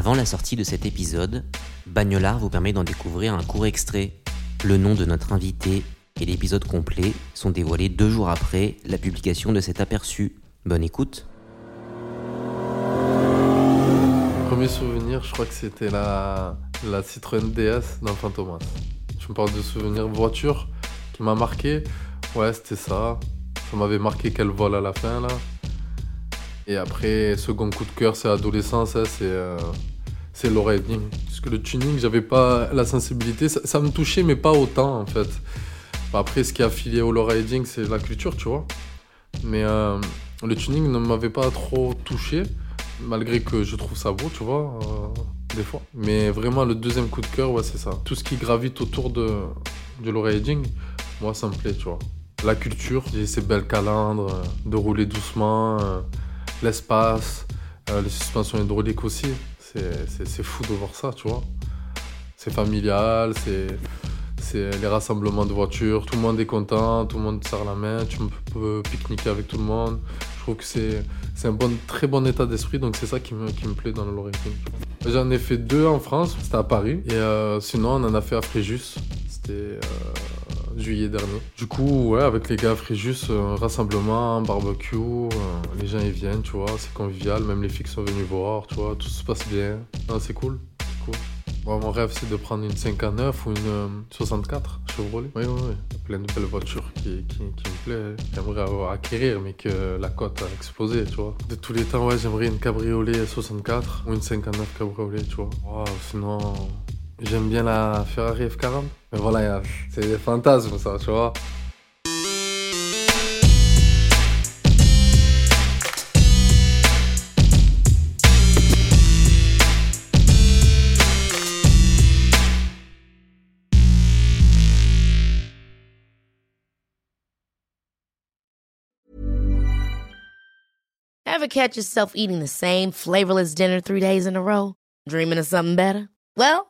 Avant la sortie de cet épisode, Bagnolard vous permet d'en découvrir un court extrait. Le nom de notre invité et l'épisode complet sont dévoilés deux jours après la publication de cet aperçu. Bonne écoute. Premier souvenir, je crois que c'était la, la Citroën DS d'un Fantomas. Je me parle de souvenir voiture qui m'a marqué. Ouais, c'était ça. Ça m'avait marqué qu'elle vole à la fin là. Et après, second coup de cœur, c'est adolescence, hein, c'est euh, c'est Edding. Parce que le tuning, j'avais pas la sensibilité. Ça, me touchait, mais pas autant en fait. Après, ce qui a filé au Edding, c'est la culture, tu vois. Mais euh, le tuning ne m'avait pas trop touché, malgré que je trouve ça beau, tu vois, euh, des fois. Mais vraiment, le deuxième coup de cœur, c'est ça. Tout ce qui gravite autour de, de Edding, moi, ça me plaît, tu vois. La culture, ces belles calandres, euh, de rouler doucement, l'espace, les suspensions hydrauliques aussi. C'est- fou de voir ça, tu vois. C'est familial, c'est les rassemblements de voitures, tout le monde est content, tout le monde serre la main, tu peux pique-niquer avec tout le monde. Je trouve que c'est un bon, très bon état d'esprit, donc c'est ça qui me, qui me plaît dans le King. J'en ai fait deux en France, c'était à Paris, et euh, sinon on en a fait à Fréjus, c'était euh, juillet dernier. Du coup, ouais, avec les gars à Fréjus, euh, rassemblement, barbecue, euh, les gens ils viennent, tu vois, c'est convivial, même les filles sont venues voir, tu vois, tout se passe bien. Non, c'est cool, c'est cool. Mon rêve, c'est de prendre une 5 à 9 ou une euh, 64 Chevrolet. Oui, oui, oui. Il y a plein de belles voitures qui, qui, me plaisent. J'aimerais acquérir, mais que la cote a explosé, tu vois. De tous les temps, ouais, j'aimerais une cabriolet 64 ou une 5 à 9 cabriolet, tu vois. Sinon, j'aime bien la Ferrari F40. Mais voilà, c'est des fantasmes, ça, tu vois. Ever catch yourself eating the same flavorless dinner three days in a row? Dreaming of something better? Well,